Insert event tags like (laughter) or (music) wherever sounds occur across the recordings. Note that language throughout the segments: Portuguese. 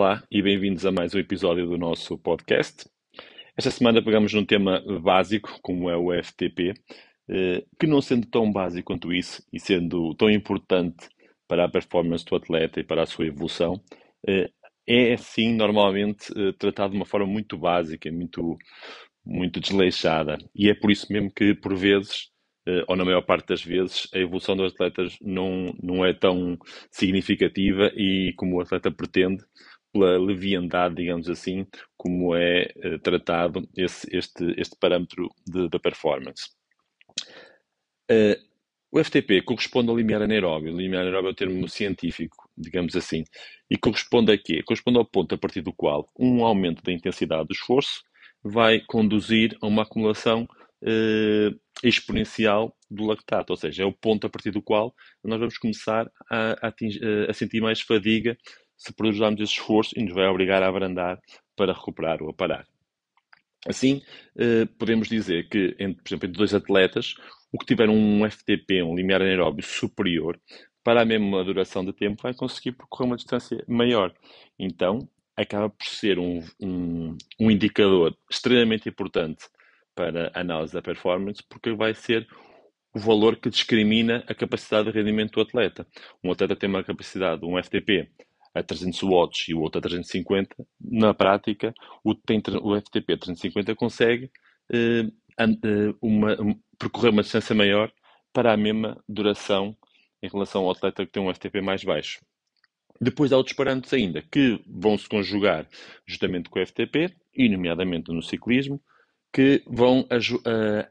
Olá e bem-vindos a mais um episódio do nosso podcast. Esta semana pegamos num tema básico, como é o FTP, eh, que não sendo tão básico quanto isso e sendo tão importante para a performance do atleta e para a sua evolução, eh, é sim normalmente eh, tratado de uma forma muito básica, muito, muito desleixada. E é por isso mesmo que, por vezes, ou na maior parte das vezes, a evolução dos atletas não, não é tão significativa e como o atleta pretende, pela leviandade, digamos assim, como é uh, tratado esse, este, este parâmetro da performance. Uh, o FTP corresponde ao limiar anaeróbio. O limiar anaeróbio é o termo científico, digamos assim. E corresponde a quê? Corresponde ao ponto a partir do qual um aumento da intensidade do esforço vai conduzir a uma acumulação uh, exponencial do lactato, ou seja, é o ponto a partir do qual nós vamos começar a, a, a sentir mais fadiga se produzirmos esse esforço e nos vai obrigar a abrandar para recuperar ou a parar. Assim, eh, podemos dizer que, entre, por exemplo, entre dois atletas, o que tiver um FTP, um limiar anaeróbio superior, para a mesma duração de tempo, vai conseguir percorrer uma distância maior. Então, acaba por ser um, um, um indicador extremamente importante para a análise da performance, porque vai ser o valor que discrimina a capacidade de rendimento do atleta. Um atleta tem uma capacidade, um FTP, a 300 watts e o outro a 350, na prática, o, tem, o FTP 350 consegue eh, eh, uma, percorrer uma distância maior para a mesma duração em relação ao atleta que tem um FTP mais baixo. Depois há outros parâmetros ainda que vão se conjugar justamente com o FTP, e nomeadamente no ciclismo, que vão aj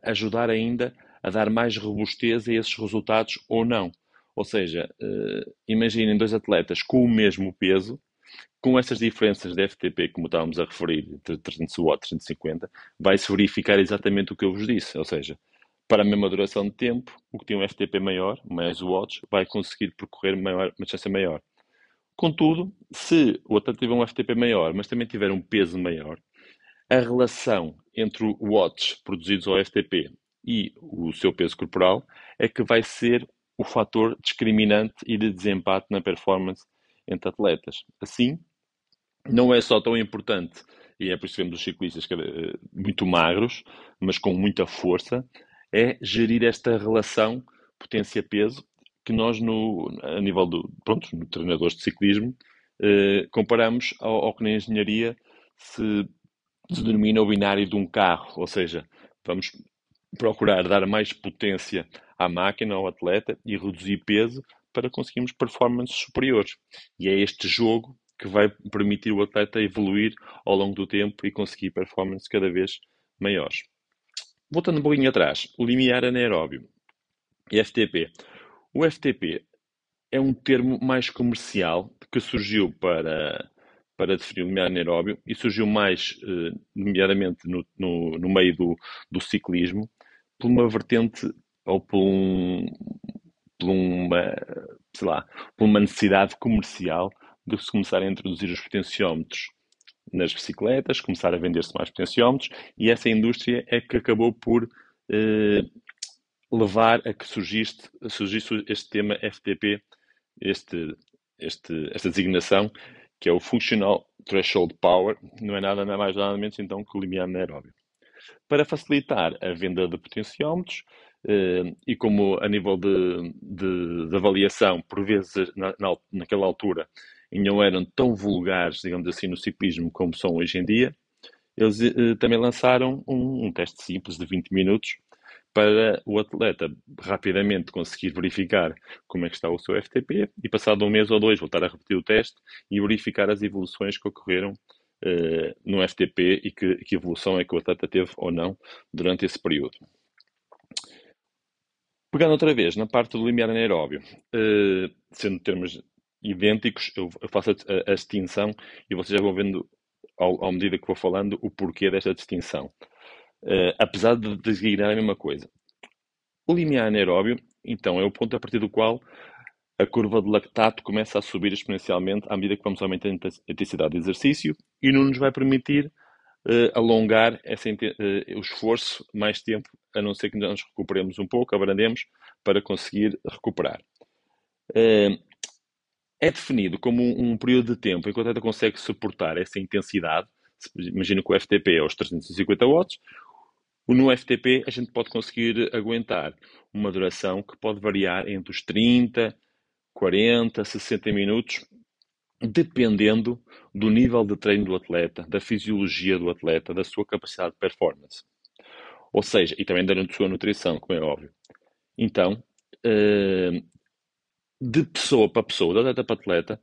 ajudar ainda a dar mais robustez a esses resultados ou não. Ou seja, uh, imaginem dois atletas com o mesmo peso, com essas diferenças de FTP, como estávamos a referir, entre 300 watts e 350, vai-se verificar exatamente o que eu vos disse. Ou seja, para a mesma duração de tempo, o que tem um FTP maior, mais watts, vai conseguir percorrer maior, uma distância maior. Contudo, se o atleta tiver um FTP maior, mas também tiver um peso maior, a relação entre watts produzidos ao FTP e o seu peso corporal é que vai ser o fator discriminante e de desempate na performance entre atletas. Assim, não é só tão importante, e é por isso que vemos os ciclistas eh, muito magros, mas com muita força, é gerir esta relação potência-peso que nós, no, a nível do, pronto, no treinadores de ciclismo, eh, comparamos ao, ao, que na engenharia se, se denomina o binário de um carro, ou seja, vamos procurar dar mais potência à máquina, ao atleta e reduzir peso para conseguirmos performances superiores. E é este jogo que vai permitir o atleta evoluir ao longo do tempo e conseguir performances cada vez maiores. Voltando um pouquinho atrás, o limiar anaeróbio, FTP. O FTP é um termo mais comercial que surgiu para, para definir o limiar anaeróbio e surgiu mais, eh, nomeadamente, no, no, no meio do, do ciclismo, por uma vertente ou por, um, por uma, sei lá, por uma necessidade comercial de se começar a introduzir os potenciómetros nas bicicletas, começar a vender-se mais potenciómetros e essa indústria é que acabou por eh, levar a que surgiste, surgisse este tema FTP, este, este, esta designação, que é o Functional Threshold Power, não é nada mais nada menos então que o limiar anaeróbio. Para facilitar a venda de potenciómetros, e como a nível de, de, de avaliação, por vezes na, na, naquela altura, não eram tão vulgares, digamos assim, no ciclismo como são hoje em dia, eles eh, também lançaram um, um, teste simples de 20 minutos para o atleta rapidamente conseguir verificar como é que está o seu FTP e passado um mês ou dois voltar a repetir o teste e verificar as evoluções que ocorreram uh, no FTP e que, que evolução é que o atleta teve ou não durante esse período. Pegando outra vez na parte do limiar anaeróbio, uh, sendo termos idênticos, eu, faço a, a, a, distinção e vocês já vão vendo, ao, à medida que vou falando, o porquê desta distinção. Uh, apesar de designar a mesma coisa. O limiar anaeróbio, então, é o ponto a partir do qual a curva de lactato começa a subir exponencialmente à medida que vamos aumentando a intensidade de exercício e não nos vai permitir uh, alongar essa, uh, o esforço mais tempo, a não ser que nós recuperemos um pouco, abrandemos, para conseguir recuperar. Uh, é definido como um, um, período de tempo em que o atleta consegue suportar essa intensidade. Imagina que o FTP é aos 350 watts. No FTP, a gente pode conseguir aguentar uma duração que pode variar entre os 30, 40, 60 minutos, dependendo do nível de treino do atleta, da fisiologia do atleta, da sua capacidade de performance. Ou seja, e também da sua nutrição, como é óbvio. Então, eh, de pessoa para pessoa, de atleta para atleta,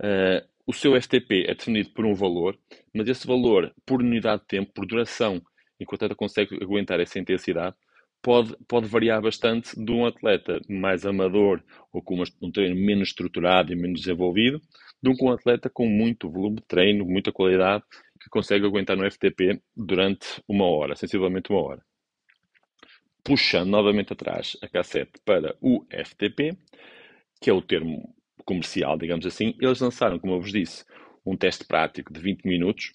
uh, o seu FTP é definido por um valor, mas esse valor, por unidade de tempo, por duração, enquanto o atleta consegue aguentar essa intensidade, pode, pode variar bastante de um atleta mais amador ou com um treino menos estruturado e menos desenvolvido, de um, um atleta com muito volume de treino, muita qualidade, que consegue aguentar no FTP durante uma hora, sensivelmente uma hora. Puxando novamente atrás a cassete para o FTP, que é o termo comercial, digamos assim, eles lançaram, como eu vos disse, um teste prático de 20 minutos,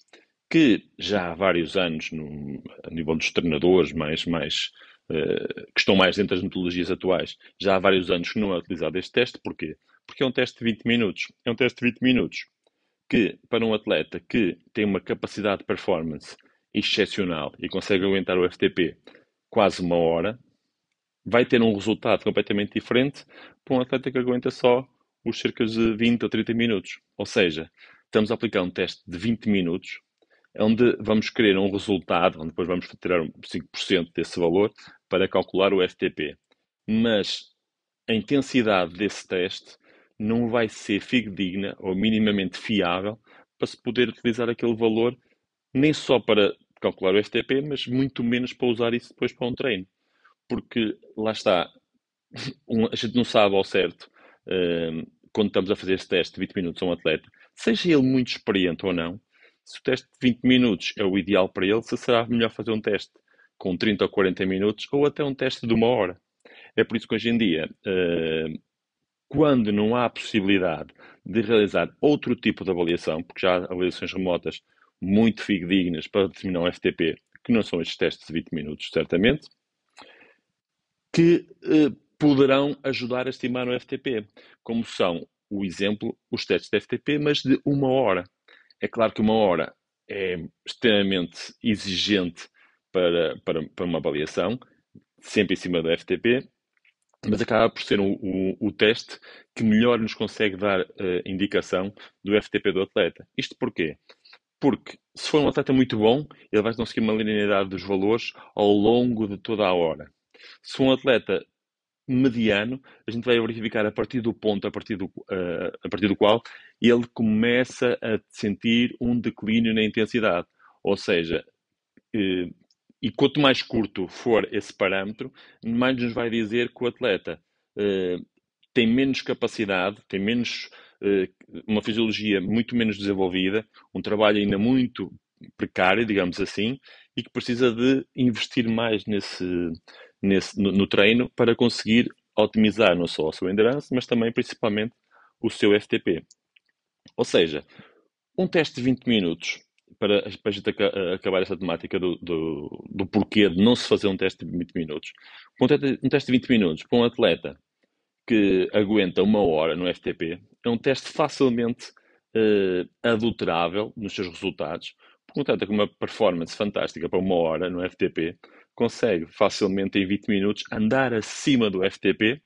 que já há vários anos, no, a nível dos treinadores mais, mais, uh, que estão mais dentro das metodologias atuais, já há vários anos que não é utilizado este teste. Porquê? Porque é um teste de 20 minutos. É um teste de 20 minutos que, para um atleta que tem uma capacidade de performance excepcional e consegue aguentar o FTP quase uma hora, vai ter um resultado completamente diferente para um atleta que aguenta só os cerca de 20 ou 30 minutos. Ou seja, estamos a aplicar um teste de 20 minutos, onde vamos querer um resultado, onde depois vamos tirar 5% desse valor para calcular o FTP. Mas a intensidade desse teste não vai ser fidedigna ou minimamente fiável para se poder utilizar aquele valor nem só para calcular o FTP, mas muito menos para usar isso depois para um treino porque lá está, (laughs) um, a gente não sabe ao certo uh, quando estamos a fazer esse teste de 20 minutos a um atleta, seja ele muito experiente ou não, se o teste de 20 minutos é o ideal para ele, se será melhor fazer um teste com 30 ou 40 minutos ou até um teste de uma hora. É por isso que hoje em dia, uh, quando não há possibilidade de realizar outro tipo de avaliação, porque já há avaliações remotas muito fidedignas para determinar um FTP, que não são estes testes de 20 minutos, certamente, que eh, poderão ajudar a estimar o FTP, como são o exemplo, os testes de FTP, mas de uma hora. É claro que uma hora é extremamente exigente para, para, para uma avaliação, sempre em cima do FTP, mas acaba por ser o, o, o teste que melhor nos consegue dar uh, indicação do FTP do atleta. Isto porquê? Porque se for um atleta muito bom, ele vai conseguir uma linearidade dos valores ao longo de toda a hora. Se um atleta mediano, a gente vai verificar a partir do ponto, a partir do, uh, a partir do qual ele começa a sentir um declínio na intensidade. Ou seja, uh, e quanto mais curto for esse parâmetro, mais nos vai dizer que o atleta uh, tem menos capacidade, tem menos uma fisiologia muito menos desenvolvida, um trabalho ainda muito precário, digamos assim, e que precisa de investir mais nesse, nesse, no, no, treino para conseguir otimizar não só a sua endurance, mas também principalmente o seu FTP. Ou seja, um teste de 20 minutos para, para a gente acabar essa temática do, do, do, porquê de não se fazer um teste de 20 minutos. Um teste, de 20 minutos para um atleta que aguenta uma hora no FTP é um teste facilmente uh, adulterável nos seus resultados. Porque um atleta com uma performance fantástica para uma hora no FTP consegue facilmente em 20 minutos andar acima do FTP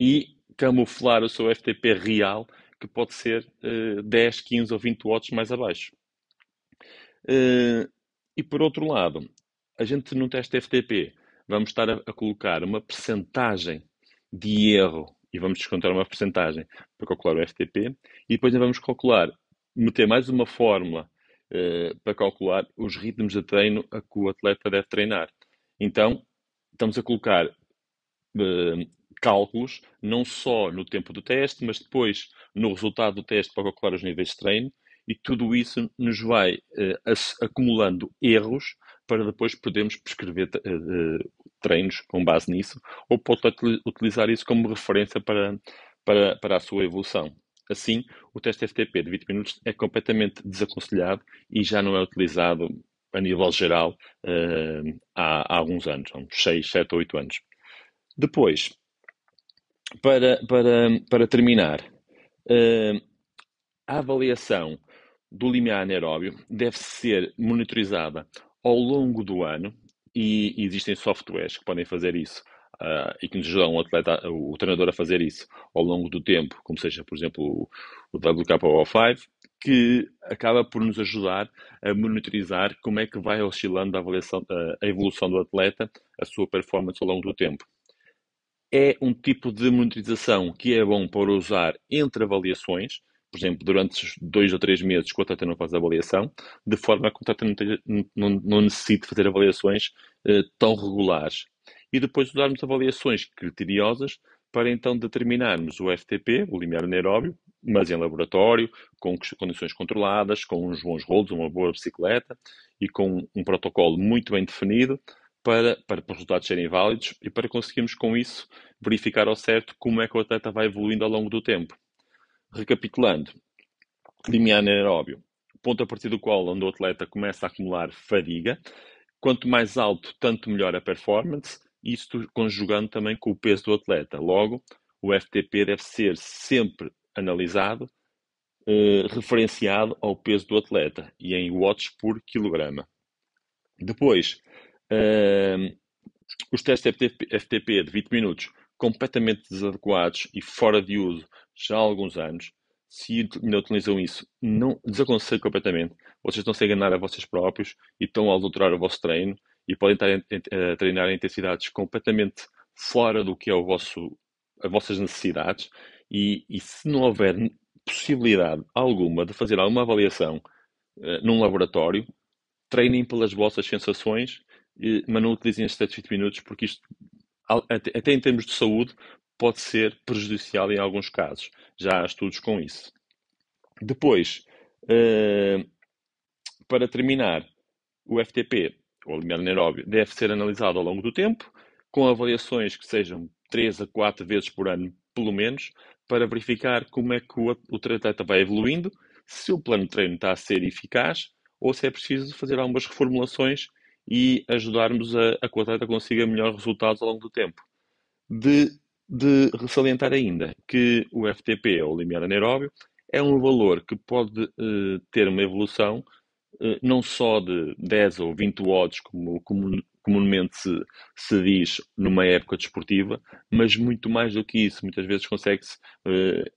e camuflar o seu FTP real, que pode ser uh, 10, 15 ou 20 watts mais abaixo. Uh, e por outro lado, a gente no teste FTP vamos estar a, a colocar uma percentagem de erro e vamos descontar uma percentagem para calcular o FTP e depois vamos calcular, meter mais uma fórmula uh, para calcular os ritmos de treino a que o atleta deve treinar. Então, estamos a colocar uh, cálculos não só no tempo do teste, mas depois no resultado do teste para calcular os níveis de treino, e tudo isso nos vai uh, acumulando erros para depois podermos prescrever uh, treinos com base nisso, ou pode utilizar isso como referência para, para, para a sua evolução. Assim, o teste FTP de 20 minutos é completamente desaconselhado e já não é utilizado a nível geral uh, há, há, alguns anos, uns 6, 7 ou 8 anos. Depois, para, para, para terminar, Uh, a avaliação do limiar anaeróbio deve ser monitorizada ao longo do ano e existem softwares que podem fazer isso uh, e que nos ajudam o, atleta, o treinador a fazer isso ao longo do tempo, como seja, por exemplo, o, o WKO5, que acaba por nos ajudar a monitorizar como é que vai oscilando a, avaliação, a evolução do atleta, a sua performance ao longo do tempo. É um tipo de monitorização que é bom para usar entre avaliações, por exemplo, durante dois ou três meses que o atleta não faz avaliação, de forma que o atleta não, não, não necessite fazer avaliações eh, tão regulares. E depois usarmos avaliações criteriosas para então determinarmos o FTP, o limiar anaeróbio, mas em laboratório, com condições controladas, com uns bons rolos, uma boa bicicleta e com um protocolo muito bem definido para, para, para os resultados serem válidos e para conseguirmos com isso verificar ao certo como é que o atleta vai evoluindo ao longo do tempo. Recapitulando, limiar anaeróbio, ponto a partir do qual onde o atleta começa a acumular fadiga. Quanto mais alto, tanto melhor a performance, isto conjugando também com o peso do atleta. Logo, o FTP deve ser sempre analisado, eh, referenciado ao peso do atleta e em watts por quilograma. Depois, eh, os testes FTP de 20 minutos completamente desadequados e fora de uso já há alguns anos. Se ainda utilizam isso, não desaconselho completamente. Vocês estão a enganar a vocês próprios e estão a adulterar o vosso treino e podem estar a treinar intensidades completamente fora do que é o vosso, as vossas necessidades e, e se não houver possibilidade alguma de fazer alguma avaliação uh, num laboratório, treinem pelas vossas sensações, uh, mas não utilizem estes 7 minutos, porque isto, até, em termos de saúde, pode ser prejudicial em alguns casos. Já há estudos com isso. Depois, uh, para terminar, o FTP, o limiar anaeróbio, deve ser analisado ao longo do tempo, com avaliações que sejam 3 a 4 vezes por ano, pelo menos, para verificar como é que o, o atleta vai evoluindo, se o plano de treino está a ser eficaz ou se é preciso fazer algumas reformulações e ajudarmos a, a que o atleta consiga melhores resultados ao longo do tempo. De, de salientar ainda que o FTP, ou limiar anaeróbio, é um valor que pode uh, ter uma evolução uh, não só de 10 ou 20 watts, como, como comumente se, se diz numa época desportiva, mas muito mais do que isso. Muitas vezes consegue-se uh,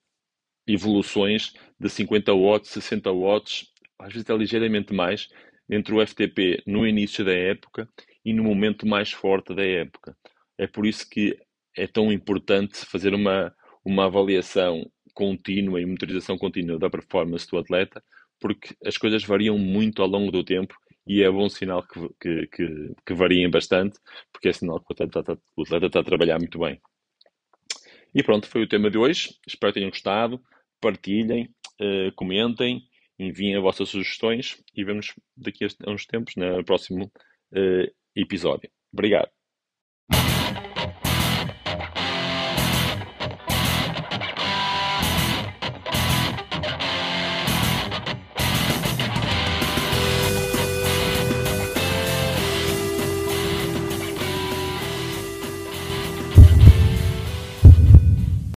evoluções de 50 watts, 60 watts, às vezes é ligeiramente mais, entre o FTP no início da época e no momento mais forte da época. É por isso que é tão importante fazer uma, uma avaliação contínua e monitorização contínua da performance do atleta, porque as coisas variam muito ao longo do tempo e é bom sinal que, que, que, que variem bastante, porque é sinal que o atleta, está, o atleta está a trabalhar muito bem. E pronto, foi o tema de hoje. Espero que tenham gostado. Partilhem, uh, comentem, enviem as vossas sugestões e vemos daqui a uns tempos no próximo uh, episódio. Obrigado.